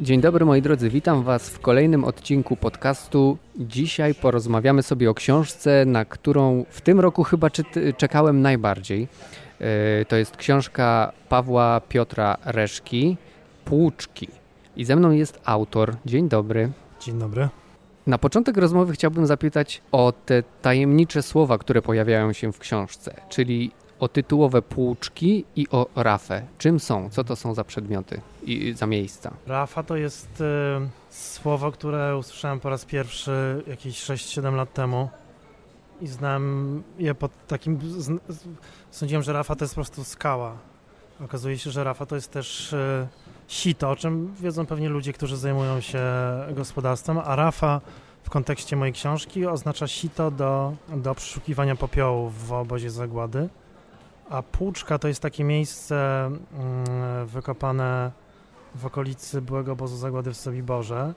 Dzień dobry moi drodzy, witam Was w kolejnym odcinku podcastu. Dzisiaj porozmawiamy sobie o książce, na którą w tym roku chyba czekałem najbardziej. E, to jest książka Pawła Piotra Reszki, Płuczki. I ze mną jest autor. Dzień dobry. Dzień dobry. Na początek rozmowy chciałbym zapytać o te tajemnicze słowa, które pojawiają się w książce, czyli o tytułowe płuczki i o rafę. Czym są? Co to są za przedmioty i za miejsca? Rafa to jest y, słowo, które usłyszałem po raz pierwszy jakieś 6-7 lat temu i znam je pod takim... Z, sądziłem, że Rafa to jest po prostu skała. Okazuje się, że Rafa to jest też y, sito, o czym wiedzą pewnie ludzie, którzy zajmują się gospodarstwem, a Rafa w kontekście mojej książki oznacza sito do, do przeszukiwania popiołów w obozie zagłady. A Płuczka to jest takie miejsce mm, wykopane w okolicy byłego obozu zagłady w Sobiborze.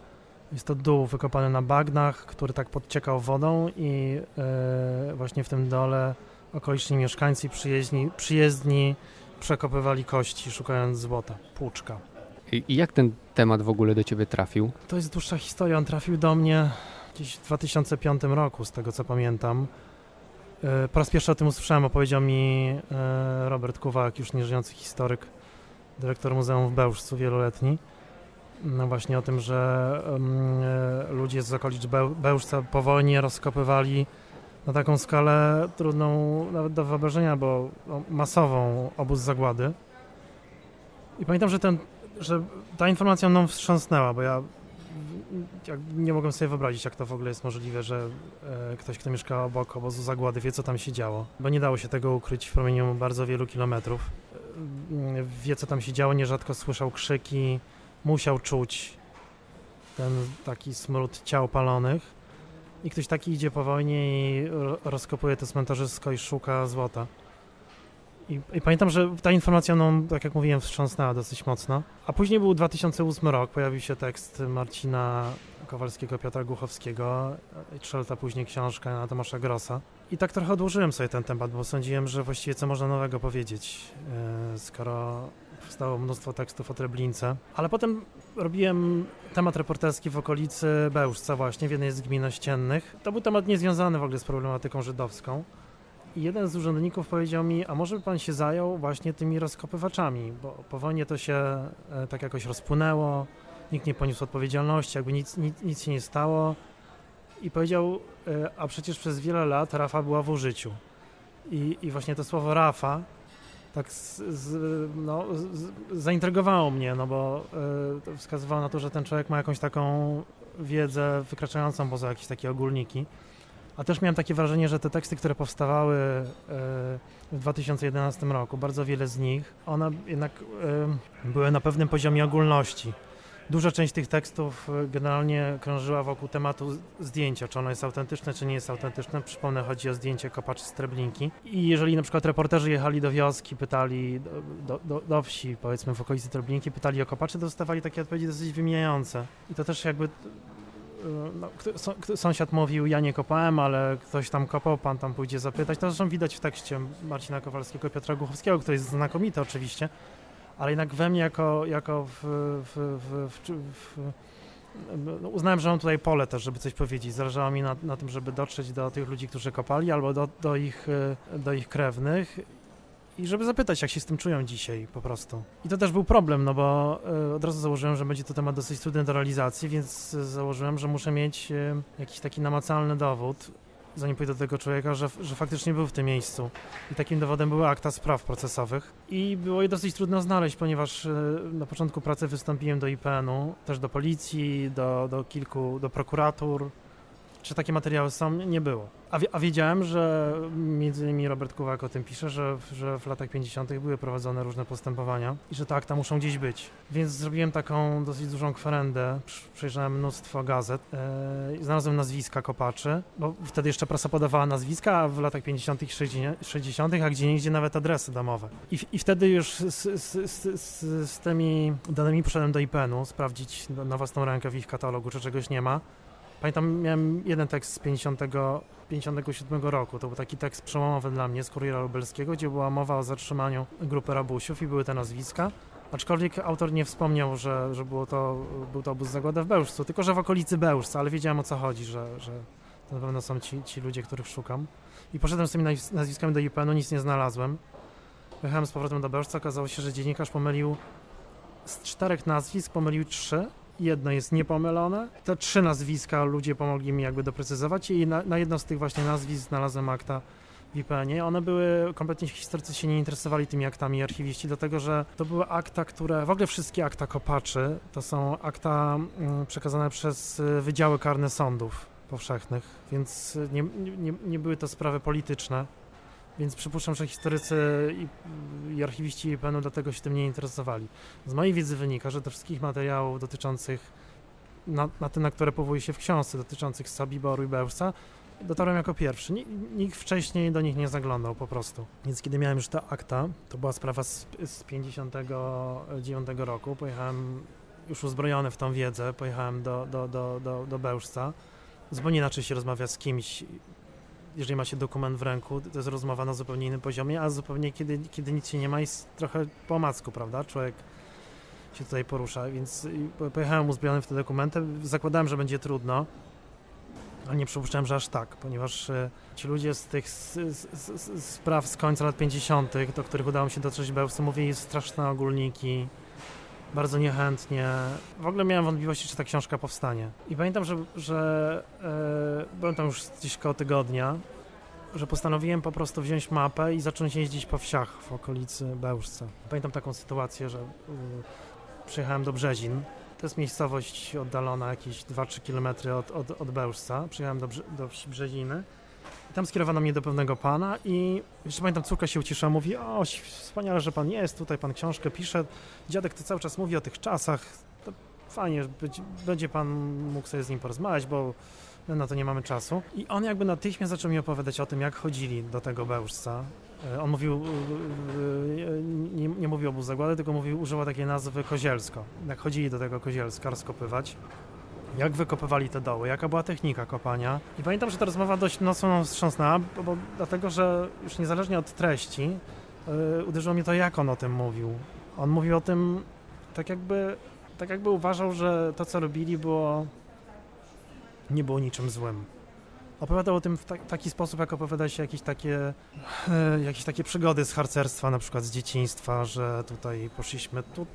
Jest to dół wykopany na bagnach, który tak podciekał wodą i e, właśnie w tym dole okoliczni mieszkańcy przyjezdni, przyjezdni przekopywali kości, szukając złota. Płuczka. I, I jak ten temat w ogóle do ciebie trafił? To jest dłuższa historia. On trafił do mnie gdzieś w 2005 roku, z tego co pamiętam. E, po raz pierwszy o tym usłyszałem, opowiedział mi e, Robert Kuwak, już nieżyjący historyk, dyrektor Muzeum w Bełżcu wieloletni. No właśnie o tym, że um, ludzie z okolic Bełżca po wojnie rozkopywali na taką skalę trudną nawet do wyobrażenia, bo no, masową obóz zagłady. I pamiętam, że, ten, że ta informacja mną wstrząsnęła, bo ja nie mogłem sobie wyobrazić, jak to w ogóle jest możliwe, że e, ktoś, kto mieszka obok obozu zagłady, wie, co tam się działo. Bo nie dało się tego ukryć w promieniu bardzo wielu kilometrów. E, wie, co tam się działo, nierzadko słyszał krzyki, musiał czuć ten taki smród ciał palonych. I ktoś taki idzie po wojnie i rozkopuje to cmentarzysko i szuka złota. I, I, pamiętam, że ta informacja mną, tak jak mówiłem, wstrząsnęła dosyć mocno. A później był 2008 rok, pojawił się tekst Marcina Kowalskiego, Piotra Głuchowskiego, trzy lata później książka na Tomasza Grossa. I tak trochę odłożyłem sobie ten temat, bo sądziłem, że właściwie co można nowego powiedzieć, e, skoro powstało mnóstwo tekstów o Treblince. Ale potem robiłem temat reporterski w okolicy Bełżca właśnie, w jednej z gmin ościennych. To był temat niezwiązany w ogóle z problematyką żydowską. Jeden z urzędników powiedział mi, a może by pan się zajął właśnie tymi rozkopywaczami, bo po wojnie to się e, tak jakoś rozpłynęło, nikt nie poniósł odpowiedzialności, jakby nic, nic, nic się nie stało. I powiedział, e, a przecież przez wiele lat Rafa była w użyciu. I, i właśnie to słowo Rafa tak z, z, no, z, zaintrygowało mnie, no bo y, wskazywało na to, że ten człowiek ma jakąś taką wiedzę wykraczającą poza jakieś takie ogólniki. A też miałem takie wrażenie, że te teksty, które powstawały e, w 2011 roku, bardzo wiele z nich, one jednak e, były na pewnym poziomie ogólności. Duża część tych tekstów e, generalnie krążyła wokół tematu zdjęcia, czy ono jest autentyczne, czy nie jest autentyczne. Przypomnę, chodzi o zdjęcie kopaczy z Treblinki. I jeżeli na przykład reporterzy jechali do wioski, pytali do, do, do, wsi, powiedzmy w okolicy Treblinki, pytali o kopaczy, dostawali takie odpowiedzi dosyć wymijające. I to też jakby no, sąsiad mówił, ja nie kopałem, ale ktoś tam kopał, pan tam pójdzie zapytać. To zresztą widać w tekście Marcina Kowalskiego, Piotra Głuchowskiego, który jest znakomity oczywiście, ale jednak we mnie jako, jako w, w, w, w no, uznałem, że mam tutaj pole też, żeby coś powiedzieć. Zależało mi na, na tym, żeby dotrzeć do tych ludzi, którzy kopali, albo do, do, ich, do ich krewnych i żeby zapytać, jak się z tym czują dzisiaj po prostu. I to też był problem, no bo y, od razu założyłem, że będzie to temat dosyć trudny do realizacji, więc założyłem, że muszę mieć y, jakiś taki namacalny dowód, zanim pójdę do tego człowieka, że, że faktycznie był w tym miejscu. I takim dowodem były akta spraw procesowych. I było je dosyć trudno znaleźć, ponieważ y, na początku pracy wystąpiłem do IPN-u, też do policji, do, do kilku, do prokuratur, czy takie materiały są? Nie było. A, a wiedziałem, że między innymi Robert Kuwak o tym pisze, że, że w latach 50. były prowadzone różne postępowania i że te akta muszą gdzieś być. Więc zrobiłem taką dosyć dużą kwerendę, przejrzałem mnóstwo gazet yy, znalazłem nazwiska kopaczy, bo wtedy jeszcze prasa podawała nazwiska, a w latach 50. i 60., a gdzie niegdzie nawet adresy domowe. I, i wtedy już z, z, z, z tymi danymi poszedłem do IPN-u sprawdzić na własną rękę w ich katalogu, czy czegoś nie ma. Pamiętam, miałem jeden tekst z 50, 57 roku. To był taki tekst przełomowy dla mnie z Kuriera Lubelskiego, gdzie była mowa o zatrzymaniu grupy rabusiów i były te nazwiska. Aczkolwiek autor nie wspomniał, że, że było to, był to obóz zagłady w Bełżcu, tylko że w okolicy Bełżca, ale wiedziałem o co chodzi, że, że to na pewno są ci, ci ludzie, których szukam. I poszedłem z tymi nazwiskami do IPN-u, nic nie znalazłem. Jechałem z powrotem do Bełżca, okazało się, że dziennikarz pomylił z czterech nazwisk, pomylił trzy. Jedno jest niepomylone. Te trzy nazwiska ludzie pomogli mi jakby doprecyzować i na, na jedno z tych właśnie nazwisk znalazłem akta w IPN-ie. One były, kompletnie historycy się nie interesowali tymi aktami archiwiści, dlatego że to były akta, które, w ogóle wszystkie akta kopaczy, to są akta mm, przekazane przez y, wydziały karne sądów powszechnych, więc nie, nie, nie były to sprawy polityczne. Więc przypuszczam, że historycy i, i archiwiści IPN-u dlatego się tym nie interesowali. Z mojej wiedzy wynika, że do wszystkich materiałów dotyczących, na, na te, na które powołuje się w książce, dotyczących Sabiboru i Bełżca, dotarłem jako pierwszy. Nikt wcześniej do nich nie zaglądał po prostu. Więc kiedy miałem już te akta, to była sprawa z, z 59 roku, pojechałem już uzbrojony w tą wiedzę, pojechałem do, do, do, do, do Bełżca. Zupełnie inaczej się rozmawia z kimś, jeżeli ma się dokument w ręku, to jest rozmowa na zupełnie innym poziomie, a zupełnie kiedy, kiedy nic się nie ma, jest trochę po omacku, prawda? Człowiek się tutaj porusza, więc pojechałem uzbrojony w te dokumenty, zakładałem, że będzie trudno, ale nie przypuszczałem, że aż tak, ponieważ e, ci ludzie z tych z, z, z, spraw z końca lat 50., do których udało mi się dotrzeć Bełsy, mówili straszne ogólniki, bardzo niechętnie. W ogóle miałem wątpliwości, czy ta książka powstanie. I pamiętam, że, że e, byłem tam już gdzieś koło tygodnia, że postanowiłem po prostu wziąć mapę i zacząć jeździć po wsiach w okolicy Bełżca. Pamiętam taką sytuację, że y, przyjechałem do Brzezin. To jest miejscowość oddalona jakieś 2-3 km od, od, od Bełżca. Przyjechałem do, do wsi Brzeziny tam skierowano mnie do pewnego pana i jeszcze pamiętam, córka się uciszyła, mówi, o wspaniale, że pan jest, tutaj pan książkę pisze. Dziadek to cały czas mówi o tych czasach, to fajnie, będzie pan mógł sobie z nim porozmawiać, bo na to nie mamy czasu. I on jakby natychmiast zaczął mi opowiadać o tym, jak chodzili do tego Bełżca. E, on mówił, nie, nie mówił o zagłady, tylko mówił, używał takiej nazwy Kozielsko. Jak chodzili do tego Kozielska rozkopywać jak wykopywali te doły, jaka była technika kopania. I pamiętam, że ta rozmowa dość mocno wstrząsnęła, bo, bo dlatego, że już niezależnie od treści yy, uderzyło mnie to, jak on o tym mówił. On mówił o tym tak jakby, tak jakby uważał, że to, co robili, było nie było niczym złym. Opowiadał o tym w ta taki sposób, jak opowiada się jakieś takie, e, jakieś takie przygody z harcerstwa, na przykład z dzieciństwa, że tutaj poszliśmy tu,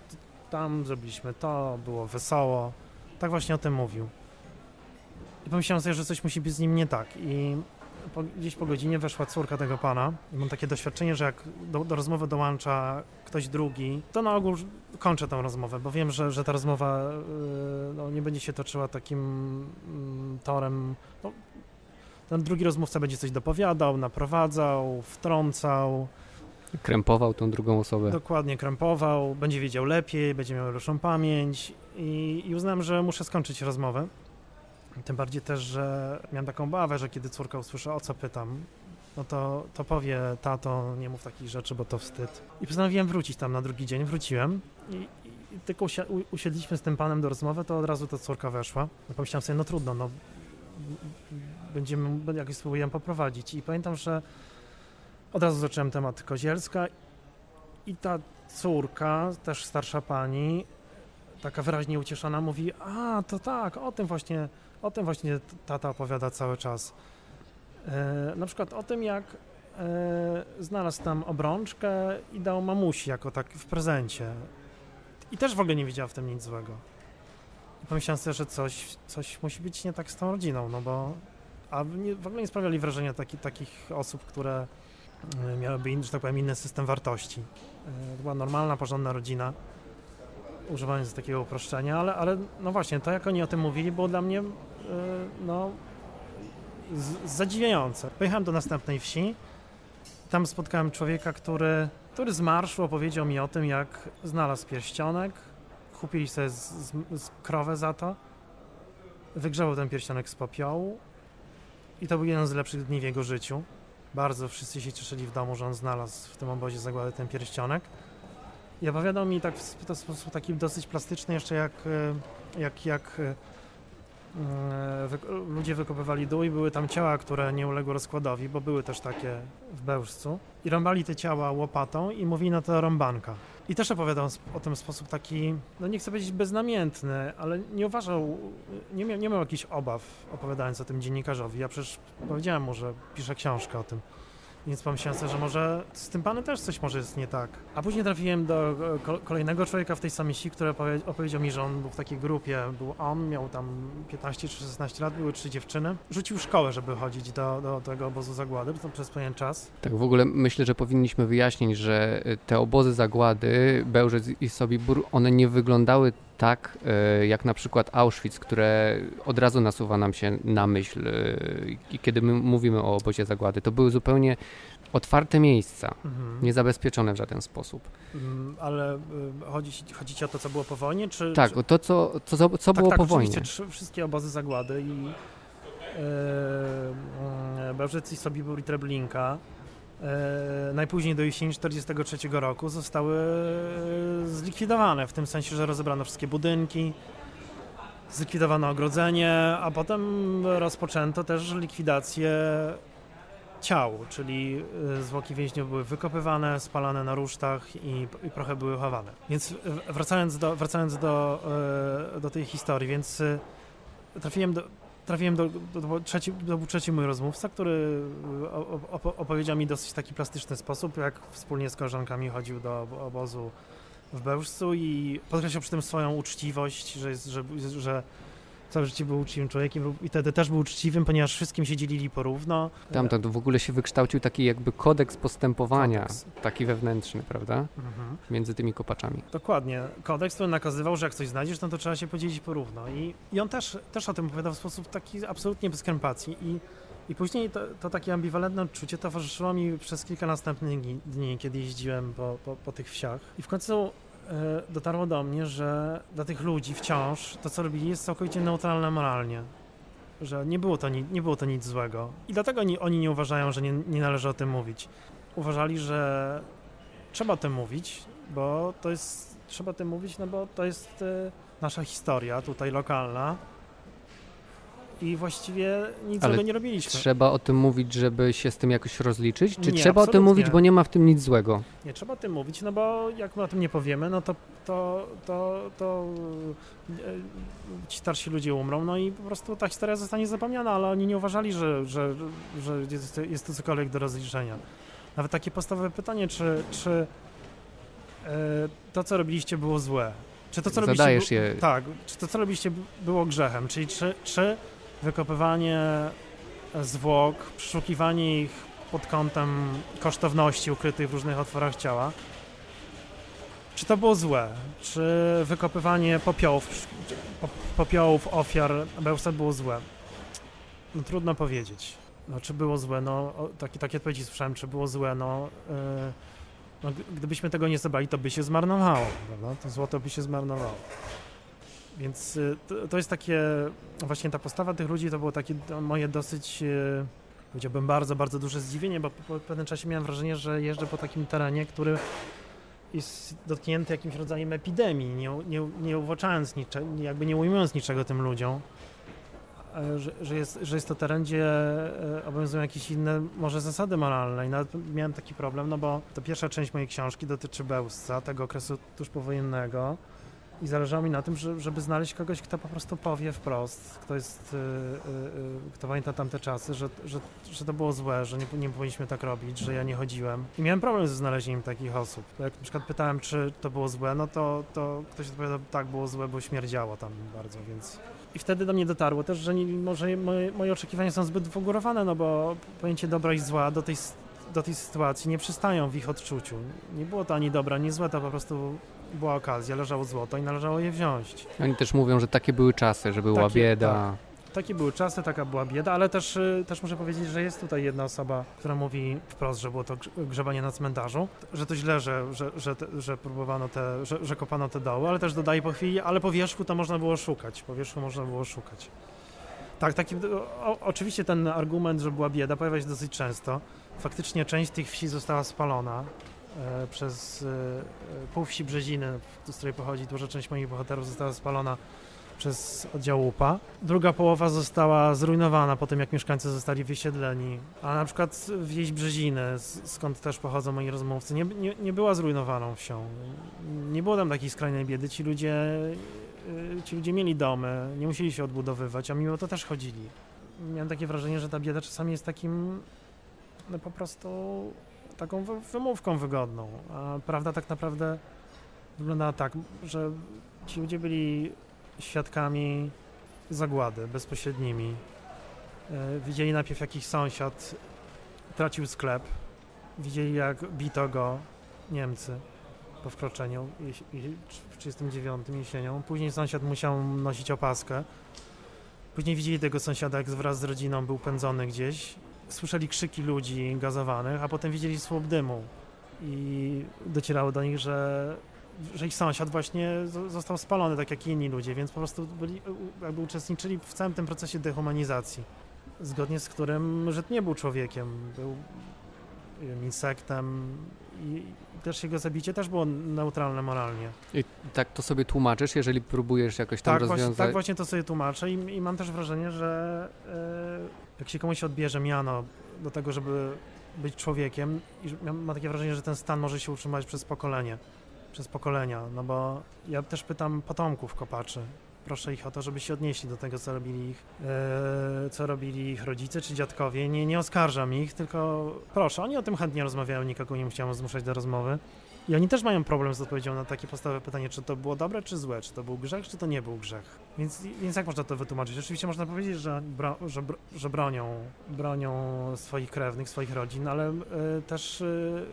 tam, zrobiliśmy to, było wesoło. Tak właśnie o tym mówił. I pomyślałem sobie, że coś musi być z nim nie tak. I po, gdzieś po godzinie weszła córka tego pana i mam takie doświadczenie, że jak do, do, rozmowy dołącza ktoś drugi, to na ogół kończę tę rozmowę, bo wiem, że, że ta rozmowa yy, no, nie będzie się toczyła takim yy, torem. No, ten drugi rozmówca będzie coś dopowiadał, naprowadzał, wtrącał. Krępował tą drugą osobę. Dokładnie, krępował, będzie wiedział lepiej, będzie miał lepszą pamięć i, i uznałem, że muszę skończyć rozmowę. Tym bardziej też, że miałem taką obawę, że kiedy córka usłyszy, o co pytam, no to, to powie, tato, nie mów takich rzeczy, bo to wstyd. I postanowiłem wrócić tam na drugi dzień. Wróciłem i, i tylko usiedliśmy z tym panem do rozmowy, to od razu ta córka weszła. No pomyślałem sobie, no trudno, no będziemy, jakoś spróbujemy poprowadzić. I pamiętam, że od razu zacząłem temat Kozielska i ta córka, też starsza pani, taka wyraźnie ucieszona mówi, a to tak, o tym właśnie, o tym właśnie tata opowiada cały czas. E, na przykład o tym, jak e, znalazł tam obrączkę i dał mamusi jako tak w prezencie. I też w ogóle nie widziała w tym nic złego. Pomyślałem sobie, że coś, coś musi być nie tak z tą rodziną, no bo a nie, w ogóle nie sprawiali wrażenia taki, takich osób, które e, miałyby, że tak powiem, inny system wartości. To była normalna, porządna rodzina używając takiego uproszczenia, ale, ale no właśnie, to jak oni o tym mówili było dla mnie yy, no zadziwiające. Pojechałem do następnej wsi, tam spotkałem człowieka, który, który z marszu opowiedział mi o tym, jak znalazł pierścionek, kupili sobie z, z, z krowę za to, wygrzewał ten pierścionek z popiołu i to był jeden z lepszych dni w jego życiu. Bardzo wszyscy się cieszyli w domu, że on znalazł w tym obozie zagłady ten pierścionek. I opowiadał mi tak w sposób taki dosyć plastyczny jeszcze jak, e, jak, jak e, e, wy, ludzie wykopywali dół i były tam ciała, które nie uległy rozkładowi, bo były też takie w Bełżcu. I rąbali te ciała łopatą i mówili na to rąbanka. I też opowiadał o tym w sposób taki, no nie chcę powiedzieć beznamiętny, ale nie uważał, nie miał, nie miał jakichś obaw opowiadając o tym dziennikarzowi. Ja przecież powiedziałem mu, że piszę książkę o tym. Więc pomyślałem sobie, że może z tym panem też coś może jest nie tak. A później trafiłem do e, kolejnego człowieka w tej samej wsi, który opowiedział mi, że on był w takiej grupie. Był on, miał tam 15 czy 16 lat, były trzy dziewczyny. Rzucił szkołę, żeby chodzić do, do tego obozu zagłady przez pewien czas. Tak, w ogóle myślę, że powinniśmy wyjaśnić, że e, te obozy zagłady, Bełżec i Sobibór, one nie wyglądały tak e, jak na przykład Auschwitz, które od razu nasuwa nam się na myśl, kiedy my mówimy o obozie zagłady. To były zupełnie otwarte miejsca, mhm. niezabezpieczone w żaden sposób. Mm, ale y, chodzi, chodzi ci o to, co było po wojnie? Czy, tak, czy... to, co, co, co tak, było tak, po wojnie. Oczywiście, wszystkie obozy zagłady i e, Bełżec i Sobibór i Treblinka e, najpóźniej do jesieni 1943 roku zostały e, zlikwidowane, w tym sensie, że rozebrano wszystkie budynki, zlikwidowano ogrodzenie, a potem rozpoczęto też likwidację ciał, czyli y, zwłoki więźniów były wykopywane, spalane na rusztach i, i trochę były chowane. Więc wracając do, wracając do, do tej historii, więc trafiłem do, trafiłem do, do, do, trzeci, to był trzeci mój rozmówca, który opowiedział mi dosyć taki plastyczny sposób, jak wspólnie z koleżankami chodził do obozu w Bełżcu i podkreślał przy tym swoją uczciwość, że, jest, że, że całe życie był uczciwym człowiekiem i wtedy też był uczciwym, ponieważ wszystkim się dzielili porówno. Tam to w ogóle się wykształcił taki jakby kodeks postępowania, kodeks. taki wewnętrzny, prawda? Mhm. Między tymi kopaczami. Dokładnie. Kodeks, który nakazywał, że jak coś znajdziesz, no to trzeba się podzielić porówno. I, i on też, też o tym opowiadał w sposób taki absolutnie bez krępacji. I, i później to, to takie ambiwalentne odczucie towarzyszyło mi przez kilka następnych dni, kiedy jeździłem po, po, po tych wsiach. I w końcu dotarło do mnie, że dla tych ludzi wciąż to, co robili, jest całkowicie neutralne moralnie. Że nie było to, nie było to nic złego. I dlatego oni, oni nie uważają, że nie, nie należy o tym mówić. Uważali, że trzeba o tym mówić, bo to jest, trzeba o tym mówić, no bo to jest e, nasza historia tutaj lokalna i właściwie nic Ale złego nie robiliśmy. Trzeba o tym mówić, żeby się z tym jakoś rozliczyć? Czy nie, trzeba o tym mówić, bo nie ma w tym nic złego? Nie, trzeba o tym mówić, no bo jak my o tym nie powiemy, no to, to, to, to e, ci starsi ludzie umrą, no i po prostu ta historia zostanie zapomniana, ale oni nie uważali, że, że, że jest, jest to cokolwiek do rozliczenia. Nawet takie podstawowe pytanie, czy, czy e, to, co robiliście, było złe? Czy to, co Zadajesz robiliście, je. Tak, czy to, co robiliście, było grzechem? Czyli czy, czy wykopywanie zwłok, przeszukiwanie ich pod kątem kosztowności ukrytych w różnych otworach ciała. Czy to było złe? Czy wykopywanie popiołów, popiołów ofiar Bełżca było złe? No trudno powiedzieć. No, czy było złe? No, takie, takie odpowiedzi słyszałem, czy było złe? No, yy, no, gdybyśmy tego nie zabrali, to by się zmarnowało, prawda? To złoto by się zmarnowało. Więc y, to, to, jest takie, właśnie ta postawa tych ludzi to było takie moje dosyć, y, powiedziałbym, bardzo, bardzo duże zdziwienie, bo po pewnym czasie miałem wrażenie, że jeżdżę po takim terenie, który jest dotknięty jakimś rodzajem epidemii, nie, nie, nie uwłaczając niczego, jakby nie ujmując niczego tym ludziom. E, że, że, jest, że jest to teren, gdzie e, obowiązują jakieś inne może zasady moralne i nawet miałem taki problem, no bo to pierwsza część mojej książki dotyczy Bełzca, tego okresu tuż powojennego, i zależało mi na tym, żeby znaleźć kogoś, kto po prostu powie wprost, kto jest, yy, yy, kto pamięta tamte czasy, że, że, że to było złe, że nie, nie powinniśmy tak robić, że ja nie chodziłem. I miałem problem ze znalezieniem takich osób. Jak na przykład pytałem, czy to było złe, no to, to ktoś odpowiadał, tak, było złe, bo śmierdziało tam bardzo, więc... I wtedy do mnie dotarło też, że nie, może moje, moje oczekiwania są zbyt wygórowane, no bo pojęcie dobra i zła do tej do tej sytuacji nie przystają w ich odczuciu. Nie było to ani dobra, ani złe, to po prostu była okazja, leżało złoto i należało je wziąć. Oni też mówią, że takie były czasy, że była takie, bieda. Tak. Takie były czasy, taka była bieda, ale też, y, też muszę powiedzieć, że jest tutaj jedna osoba, która mówi wprost, że było to grzebanie na cmentarzu, że to źle, że, że, że, że próbowano te, że, że kopano te doły, ale też dodaje po chwili, ale po wierzchu to można było szukać, po wierzchu można było szukać. Tak, taki, o, oczywiście ten argument, że była bieda pojawia się dosyć często. Faktycznie część tych wsi została spalona, E, przez e, pół wsi Brzeziny, z której pochodzi duża część moich bohaterów, została spalona przez oddział UPA. Druga połowa została zrujnowana po tym, jak mieszkańcy zostali wysiedleni. A na przykład wieś Brzeziny, skąd też pochodzą moi rozmówcy, nie, nie, nie była zrujnowaną wsią. Nie było tam takiej skrajnej biedy. Ci ludzie, ci ludzie mieli domy, nie musieli się odbudowywać, a mimo to też chodzili. Miałem takie wrażenie, że ta bieda czasami jest takim po prostu taką wymówką wygodną. A prawda tak naprawdę wyglądała tak, że ci ludzie byli świadkami zagłady bezpośrednimi. E, widzieli najpierw jakiś sąsiad tracił sklep, widzieli jak bito go Niemcy po wkroczeniu w 1939 jesienią. Później sąsiad musiał nosić opaskę. Później widzieli tego sąsiada, jak wraz z rodziną był pędzony gdzieś. Słyszeli krzyki ludzi gazowanych, a potem widzieli słup dymu. I docierało do nich, że że ich sąsiad właśnie został spalony, tak jak i inni ludzie, więc po prostu byli, jakby uczestniczyli w całym tym procesie dehumanizacji, zgodnie z którym Żyd nie był człowiekiem, był insektem i też jego zabicie też było neutralne moralnie. I tak to sobie tłumaczysz, jeżeli próbujesz jakoś tam tak, rozwiązać? Właśnie, tak właśnie to sobie tłumaczę i, i mam też wrażenie, że e, jak się komuś odbierze miano do tego, żeby być człowiekiem, i mam takie wrażenie, że ten stan może się utrzymać przez pokolenie przez pokolenia, no bo ja też pytam potomków kopaczy. Proszę ich o to, żeby się odnieśli do tego, co robili ich, e, co robili ich rodzice czy dziadkowie. Nie, nie oskarżam ich, tylko proszę, oni o tym chętnie rozmawiają, nikogo nie musiałem zmuszać do rozmowy. I oni też mają problem z odpowiedzią na takie podstawowe pytanie, czy to było dobre, czy złe, czy to był grzech, czy to nie był grzech. Więc, więc jak można to wytłumaczyć? Oczywiście można powiedzieć, że, bro, że, że bronią, bronią swoich krewnych, swoich rodzin, ale y, też y,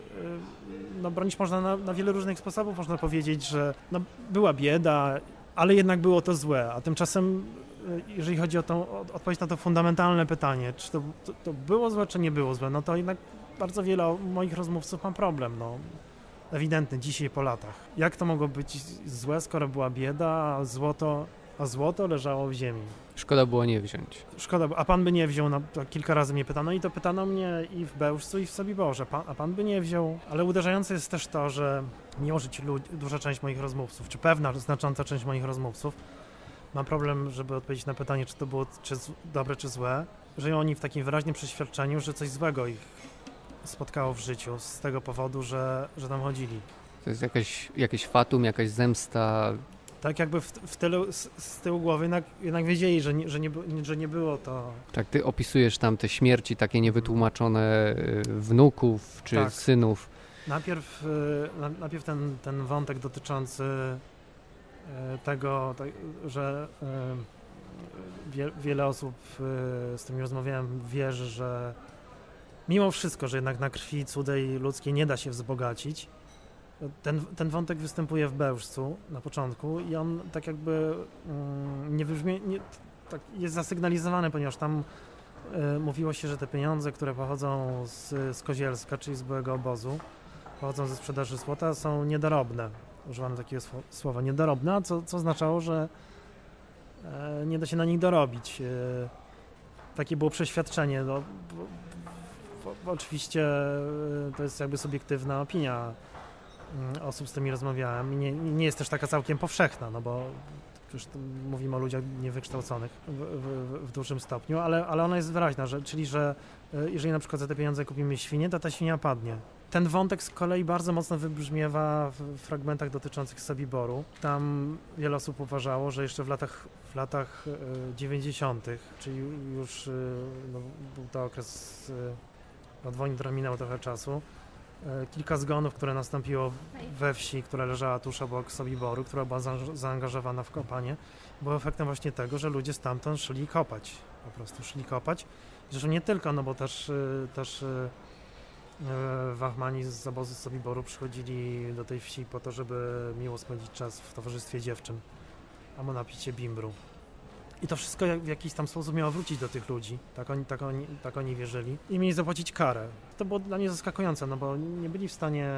no, bronić można na, na, wiele różnych sposobów. Można powiedzieć, że no, była bieda, ale jednak było to złe, a tymczasem jeżeli chodzi o tą odpowiedź na to fundamentalne pytanie, czy to, to, to było złe, czy nie było złe, no to jednak bardzo wiele moich rozmówców ma problem. No ewidentny dzisiaj po latach. Jak to mogło być złe, skoro była bieda, a złoto, a złoto leżało w ziemi? Szkoda było nie wziąć. Szkoda, a pan by nie wziął, na, kilka razy mnie pytano i to pytano mnie i w Bełżcu i w Sobiborze, pan, a pan by nie wziął. Ale uderzające jest też to, że mimo, że ci duża część moich rozmówców, czy pewna znacząca część moich rozmówców, ma problem, żeby odpowiedzieć na pytanie, czy to było czy dobre, czy złe, żyją oni w takim wyraźnym przeświadczeniu, że coś złego ich spotkało w życiu z tego powodu, że, że tam chodzili. To jest jakaś, jakieś fatum, jakaś zemsta. Tak jakby w, w tylu, z, z, tyłu głowy jednak, jednak wiedzieli, że nie, że, nie, że nie było to... Tak, ty opisujesz tam te śmierci takie niewytłumaczone y, wnuków czy tak. synów. Najpierw, y, najpierw ten, ten wątek dotyczący y, tego, że wiele osób, z którymi rozmawiałem, wierzy, że mimo wszystko, że jednak na krwi cudej ludzkiej nie da się wzbogacić, ten, ten wątek występuje w Bełżcu na początku i on tak jakby mm, nie wybrzmie, nie, tak jest zasygnalizowany, ponieważ tam y, mówiło się, że te pieniądze, które pochodzą z, z Kozielska, czyli z byłego obozu, pochodzą ze sprzedaży złota, są niedorobne. Używano takiego słowa niedorobne, co, co oznaczało, że y, nie da się na nich dorobić. Y, takie było przeświadczenie. No, oczywiście e, to jest jakby subiektywna opinia mm, osób, z którymi rozmawiałem nie, nie jest też taka całkiem powszechna, no bo już mówimy o ludziach niewykształconych w, w, w, dużym stopniu, ale, ale ona jest wyraźna, że, czyli że e, jeżeli na przykład za te pieniądze kupimy świnię, to ta świnia padnie. Ten wątek z kolei bardzo mocno wybrzmiewa w fragmentach dotyczących Sobiboru. Tam wiele osób uważało, że jeszcze w latach, w latach 90., e, czyli już no, był to okres od wojny minęło trochę czasu. E, kilka zgonów, które nastąpiło we wsi, która leżała tuż obok Sobiboru, która była zaangażowana w kopanie, było efektem właśnie tego, że ludzie stamtąd szli kopać. Po prostu szli kopać. Zresztą nie tylko, no bo też, e, też e, Wachmani z obozu Sobiboru przychodzili do tej wsi po to, żeby miło spędzić czas w towarzystwie dziewczyn, albo napić się bimbru. I to wszystko w jakiś tam sposób miało wrócić do tych ludzi. Tak oni, tak oni, tak oni wierzyli. I mieli zapłacić karę. To było dla mnie zaskakujące, no bo nie byli w stanie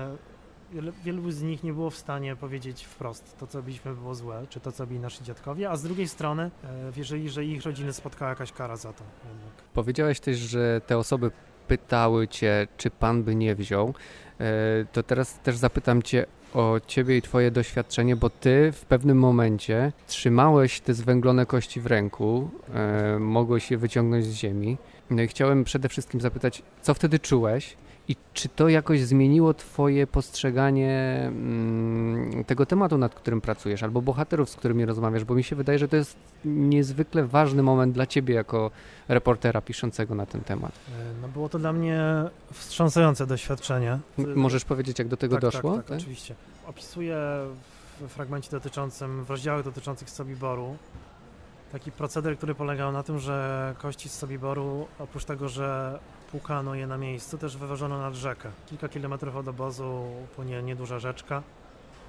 wielu z nich nie było w stanie powiedzieć wprost, to co byliśmy było złe, czy to co byli nasi dziadkowie, a z drugiej strony e, wierzyli, że ich rodziny spotkała jakaś kara za to. Jednak. Powiedziałeś też, że te osoby pytały cię, czy pan by nie wziął. E, to teraz też zapytam cię o ciebie i twoje doświadczenie, bo ty w pewnym momencie trzymałeś te zwęglone kości w ręku, e, mogłeś je wyciągnąć z ziemi. No i chciałem przede wszystkim zapytać, co wtedy czułeś i czy to jakoś zmieniło twoje postrzeganie mm, tego tematu, nad którym pracujesz, albo bohaterów, z którymi rozmawiasz, bo mi się wydaje, że to jest niezwykle ważny moment dla ciebie jako reportera piszącego na ten temat. E, No było to dla mnie wstrząsające doświadczenie. M- Możesz powiedzieć, jak do tego tak, doszło? Tak, tak, oczywiście. Opisuję w fragmencie dotyczącym, w rozdziałach dotyczących Sobiboru taki proceder, który polegał na tym, że kości z Sobiboru, oprócz tego, że płukano je na miejscu, też wywożono nad rzekę. Kilka kilometrów od obozu płynie nieduża rzeczka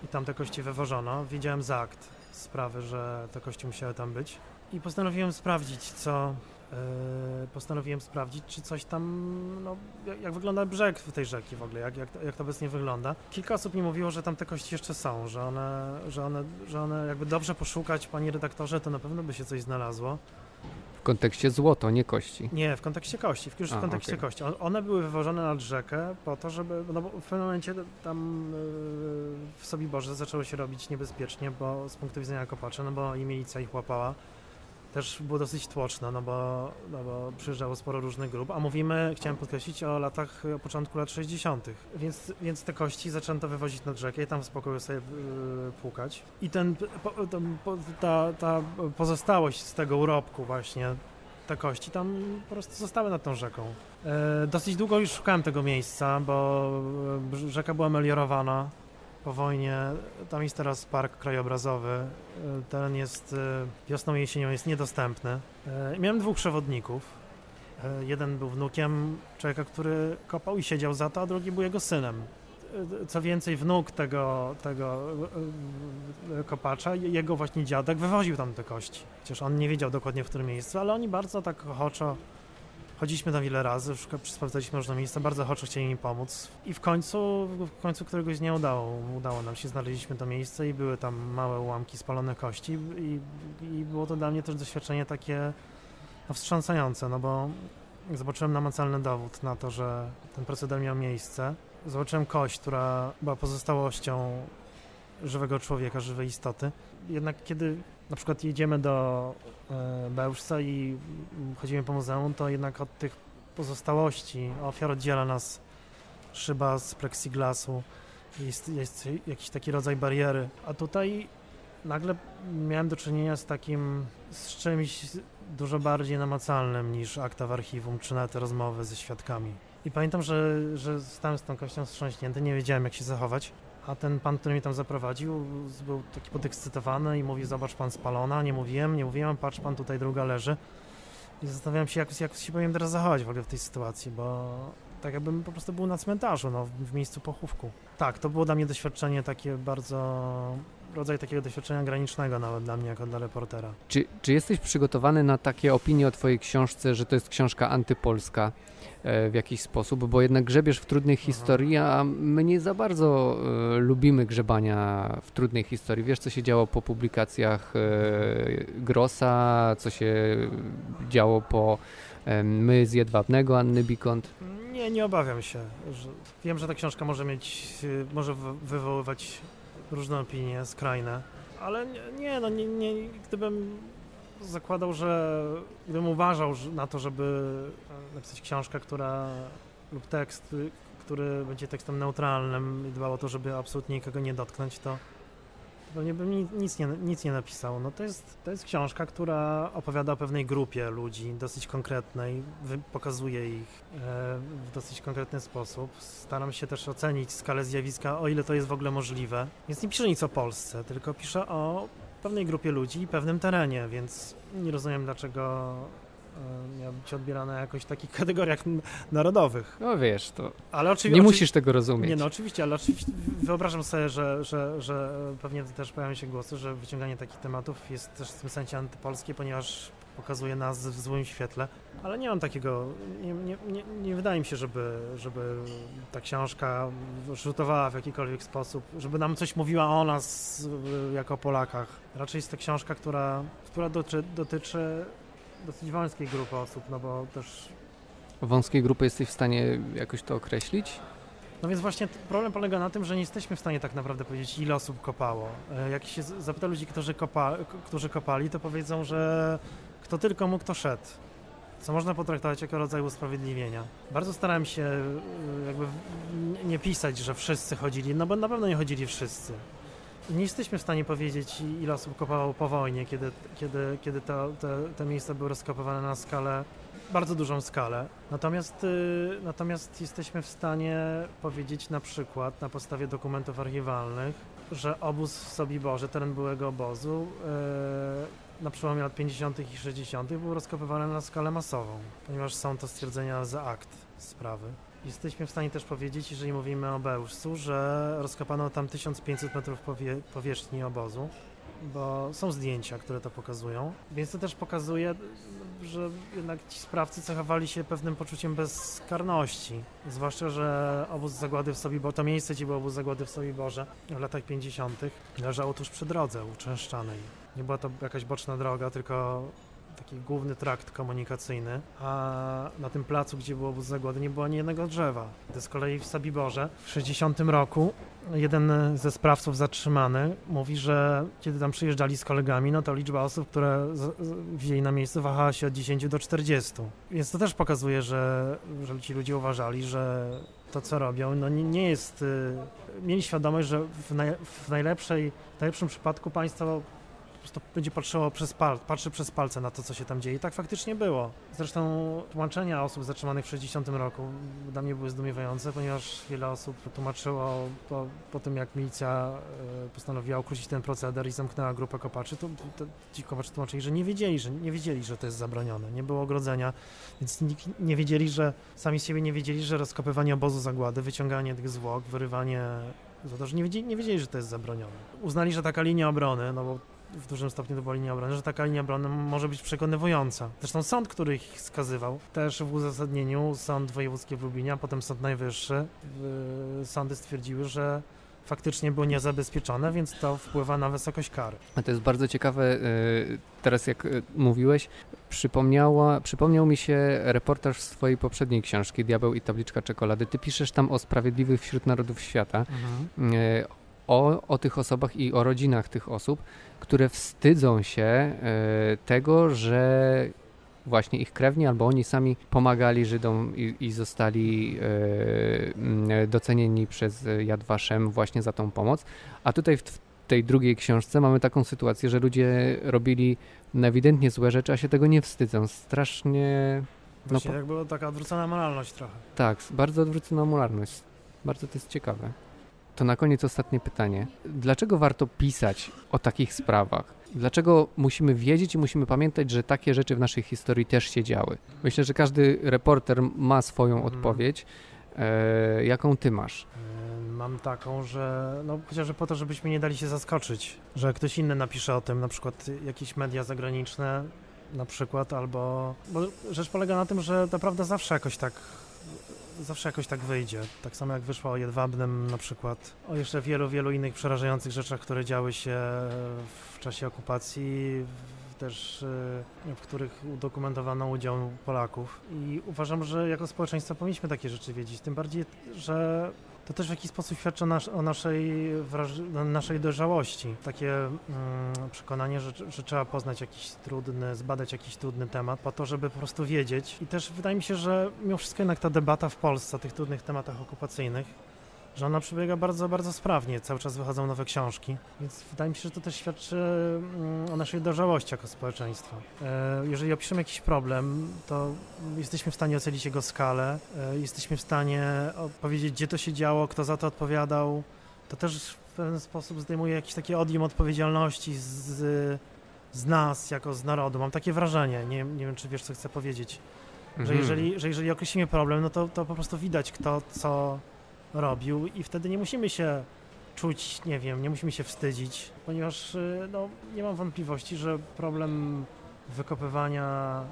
i tam te kości wywożono. Widziałem za akt sprawy, że te kości musiały tam być i postanowiłem sprawdzić, co Yy, postanowiłem sprawdzić, czy coś tam, no, jak, jak wygląda brzeg tej rzeki w ogóle, jak, jak, jak to obecnie wygląda. Kilka osób mi mówiło, że tam te kości jeszcze są, że one, że one, że one jakby dobrze poszukać, panie redaktorze, to na pewno by się coś znalazło. W kontekście złoto, nie kości. Nie, w kontekście kości, w, już w A, kontekście okej. kości. On- One były wywożone nad rzekę po to, żeby, no bo w pewnym momencie tam yy, w Sobiborze zaczęło się robić niebezpiecznie, bo z punktu widzenia kopaczy, no bo imielica ich łapała. Też było dosyć tłoczno, no bo, no bo przyjeżdżało sporo różnych grup, a mówimy, chciałem podkreślić, o latach, o początku lat 60., więc, więc te kości zaczęto wywozić nad rzekę i tam w spokoju sobie yy, płukać. I ten, po, ten, po, ta, ta pozostałość z tego urobku właśnie, te kości tam po prostu zostały nad tą rzeką. E, dosyć długo już szukałem tego miejsca, bo e, rzeka była meliorowana po wojnie. Tam jest teraz park krajobrazowy. E, Teren jest e, wiosną i jesienią jest niedostępny. E, Miałem dwóch przewodników. Jeden był wnukiem człowieka, który kopał i siedział za to, a drugi był jego synem. Co więcej, wnuk tego, tego kopacza, jego właśnie dziadek wywoził tam te kości. Chociaż on nie wiedział dokładnie w którym miejscu, ale oni bardzo tak ochoczo chodziliśmy tam wiele razy, sprawdzaliśmy różne miejsca, bardzo ochoczo chcieli mi pomóc. I w końcu, w końcu któregoś dnia udało, udało nam się, znaleźliśmy to miejsce i były tam małe ułamki spalone kości i, i było to dla mnie też doświadczenie takie no, wstrząsające, no bo zobaczyłem namacalny dowód na to, że ten proceder miał miejsce. Zobaczyłem kość, która była pozostałością żywego człowieka, żywej istoty. Jednak kiedy na przykład jedziemy do e, Bełżca i chodzimy po muzeum, to jednak od tych pozostałości ofiar oddziela nas szyba z plexiglasu, jest, jest jakiś taki rodzaj bariery. A tutaj nagle miałem do czynienia z takim, z czymś dużo bardziej namacalnym niż akta w archiwum, czy nawet rozmowy ze świadkami. I pamiętam, że, że stałem z tą kością wstrząśnięty, nie wiedziałem jak się zachować. A ten pan, który mnie tam zaprowadził, był taki podekscytowany i mówi, zobacz pan spalona. Nie mówiłem, nie mówiłem, patrz pan tutaj druga leży. I zastanawiałem się, jak, jak się powinien teraz zachować w ogóle w tej sytuacji, bo tak jakbym po prostu był na cmentarzu, no, w miejscu pochówku. Tak, to było dla mnie doświadczenie takie bardzo, rodzaj takiego doświadczenia granicznego nawet dla mnie, jako dla reportera. Czy, czy jesteś przygotowany na takie opinie o twojej książce, że to jest książka antypolska e, w jakiś sposób? Bo jednak grzebiesz w trudnej historii, a my nie za bardzo e, lubimy grzebania w trudnej historii. Wiesz, co się działo po publikacjach e, Grossa, co się działo po e, My z Jedwabnego Anny Bikont. Nie, nie obawiam się. Wiem, że ta książka może mieć, y, może wy- wywoływać różne opinie, skrajne, ale nie, no nie, nie, gdybym zakładał, że gdybym uważał na to, żeby e, napisać książkę, która lub tekst, który będzie tekstem neutralnym i dbał o to, żeby absolutnie nikogo nie dotknąć, to pewnie bym ni- nic nie, nic nie napisał. No to jest, to jest książka, która opowiada o pewnej grupie ludzi, dosyć konkretnej, pokazuje ich e, w dosyć konkretny sposób. Staram się też ocenić skalę zjawiska, o ile to jest w ogóle możliwe. Więc nie piszę nic o Polsce, tylko piszę o pewnej grupie ludzi i pewnym terenie, więc nie rozumiem, dlaczego miał być odbierane jakoś w takich kategoriach narodowych. No wiesz, to Ale oczywiście nie musisz tego rozumieć. nie, no oczywiście, ale oczywiście wyobrażam sobie, że, że, że pewnie też pojawią się głosy, że wyciąganie takich tematów jest też w tym sensie antypolskie, ponieważ pokazuje nas w złym świetle, ale nie mam takiego, nie, nie, nie, nie wydaje mi się, żeby, żeby ta książka rzutowała w jakikolwiek sposób, żeby nam coś mówiła o nas y, jako Polakach. Raczej jest to książka, która, która dotyczy, dotyczy dosyć wąskiej grupy osób, no bo też Wąskiej grupy jesteś w stanie jakoś to określić? No więc właśnie problem polega na tym, że nie jesteśmy w stanie tak naprawdę powiedzieć, ile osób kopało. E, jak się zapyta ludzi, którzy, kopa, którzy kopali, to powiedzą, że kto tylko mógł, to szedł. Co można potraktować jako rodzaj usprawiedliwienia. Bardzo starałem się e, jakby nie pisać, że wszyscy chodzili, no bo na pewno nie chodzili wszyscy. Nie jesteśmy w stanie powiedzieć, ile osób kopało po wojnie, kiedy, kiedy, kiedy te, te miejsca były rozkopywane na skalę bardzo dużą skalę. Natomiast, y, natomiast jesteśmy w stanie powiedzieć na przykład na podstawie dokumentów archiwalnych, że obóz w Sobiborze, teren byłego obozu, y, na przełomie lat 50. i 60. był rozkopywany na skalę masową, ponieważ są to stwierdzenia za akt sprawy. Jesteśmy w stanie też powiedzieć, jeżeli mówimy o Bełżcu, że rozkopano tam 1500 metrów powie powierzchni obozu, bo są zdjęcia, które to pokazują. Więc to też pokazuje, że jednak ci sprawcy cechowali się pewnym poczuciem bezkarności. Zwłaszcza, że obóz zagłady w Sobiborze, to miejsce, gdzie był obóz zagłady w Sobiborze w latach 50. leżało tuż przy drodze uczęszczanej. Nie była to jakaś boczna droga, tylko taki główny trakt komunikacyjny, a na tym placu, gdzie był obóz zagłady, nie było ani jednego drzewa. To z kolei w Sabiborze w 60 roku jeden ze sprawców zatrzymany mówi, że kiedy tam przyjeżdżali z kolegami, no to liczba osób, które wzięli na miejsce wahała się od 10 do 40. Więc to też pokazuje, że, że ci ludzie uważali, że to, co robią, no nie, nie jest... Y, mieli świadomość, że w, naj, w najlepszej, w najlepszym przypadku państwo prostu będzie patrzyło przez pal, patrzy przez palce na to, co się tam dzieje. I tak faktycznie było. Zresztą tłumaczenia osób zatrzymanych w 60 roku dla mnie były zdumiewające, ponieważ wiele osób tłumaczyło po, po tym, jak milicja e, postanowiła ukrócić ten proceder i zamknęła grupę kopaczy, to, to ci kopacze tłumaczyli, że nie wiedzieli, że nie wiedzieli, że to jest zabronione. Nie było ogrodzenia, więc nie wiedzieli, że sami siebie nie wiedzieli, że rozkopywanie obozu zagłady, wyciąganie tych zwłok, wyrywanie za to, że nie wiedzieli, nie wiedzieli, że to jest zabronione. Uznali, że taka linia obrony, no bo w dużym stopniu to była linia obrony, że taka linia obrony może być przekonywująca. Zresztą sąd, który ich skazywał, też w uzasadnieniu, sąd wojewódzki w Lublinie, a potem sąd najwyższy, sądy stwierdziły, że faktycznie było niezabezpieczone, więc to wpływa na wysokość kary. A to jest bardzo ciekawe, y, teraz jak y, mówiłeś, przypomniała, przypomniał mi się reportaż z twojej poprzedniej książki, Diabeł i tabliczka czekolady. Ty piszesz tam o sprawiedliwych wśród narodów świata, mhm. Y, o, o tych osobach i o rodzinach tych osób, które wstydzą się e, tego, że właśnie ich krewni albo oni sami pomagali Żydom i, i zostali e, docenieni przez Yad Vashem właśnie za tą pomoc. A tutaj w tej drugiej książce mamy taką sytuację, że ludzie robili ewidentnie złe rzeczy, a się tego nie wstydzą. Strasznie... No właśnie, no, jak była taka odwrócona moralność trochę. Tak, bardzo odwrócona moralność. Bardzo to jest ciekawe. To na koniec ostatnie pytanie. Dlaczego warto pisać o takich sprawach? Dlaczego musimy wiedzieć i musimy pamiętać, że takie rzeczy w naszej historii też się działy? Myślę, że każdy reporter ma swoją mhm. odpowiedź. E, jaką ty masz? E, mam taką, że no, chociażby po to, żebyśmy nie dali się zaskoczyć, że ktoś inny napisze o tym, na przykład jakieś media zagraniczne, na przykład, albo. Bo rzecz polega na tym, że ta prawda zawsze jakoś tak zawsze jakoś tak wyjdzie. Tak samo jak wyszło o Jedwabnym na przykład, o jeszcze wielu, wielu innych przerażających rzeczach, które działy się w czasie okupacji, też e, w których udokumentowano udział Polaków. I uważam, że jako społeczeństwo powinniśmy takie rzeczy wiedzieć. Tym bardziej, że to też w jakiś sposób świadczy o, o naszej, naszej dojrzałości. Takie mm, przekonanie, że, że, trzeba poznać jakiś trudny, zbadać jakiś trudny temat po to, żeby po prostu wiedzieć. I też wydaje mi się, że mimo wszystko jednak ta debata w Polsce o tych trudnych tematach okupacyjnych że ona przebiega bardzo, bardzo sprawnie. Cały czas wychodzą nowe książki, więc wydaje mi się, że to też świadczy mm, o naszej dojrzałości jako społeczeństwa. E, jeżeli opiszemy jakiś problem, to jesteśmy w stanie ocenić jego skalę, e, jesteśmy w stanie powiedzieć, gdzie to się działo, kto za to odpowiadał. To też w pewien sposób zdejmuje jakieś takie odium odpowiedzialności z, z nas, jako z narodu. Mam takie wrażenie, nie, nie wiem, czy wiesz, co chcę powiedzieć. Że mhm. jeżeli, że jeżeli określimy problem, no to, to po prostu widać, kto co robił i wtedy nie musimy się czuć, nie wiem, nie musimy się wstydzić, ponieważ y, no, nie mam wątpliwości, że problem wykopywania,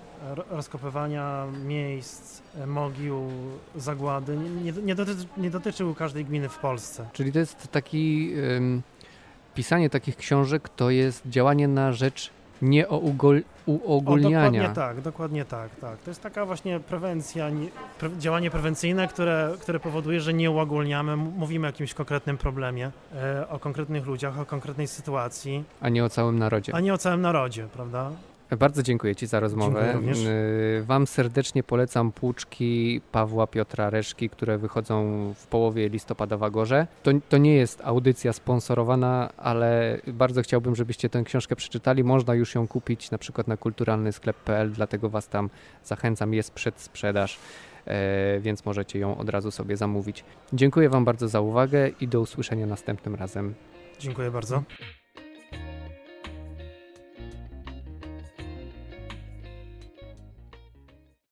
rozkopywania miejsc, e, mogił, zagłady nie, nie, dotyczy, nie dotyczył każdej gminy w Polsce. Czyli to jest taki, pisanie takich książek to jest działanie na rzecz Nie o ugol- uogólniania. O, dokładnie tak, dokładnie tak, tak. To jest taka właśnie prewencja, nie, pre, działanie prewencyjne, które, które powoduje, że nie uogólniamy, mówimy o jakimś konkretnym problemie, e, o konkretnych ludziach, o konkretnej sytuacji, A nie o całym narodzie. a nie o całym narodzie, prawda? Bardzo dziękuję Ci za rozmowę. Y, Wam serdecznie polecam płuczki Pawła Piotra Reszki, które wychodzą w połowie listopada w Agorze. To, to nie jest audycja sponsorowana, ale bardzo chciałbym, żebyście tę książkę przeczytali. Można już ją kupić na przykład na kulturalnysklep.pl, dlatego Was tam zachęcam. Jest przedsprzedaż, e, więc możecie ją od razu sobie zamówić. Dziękuję Wam bardzo za uwagę i do usłyszenia następnym razem. Dziękuję bardzo.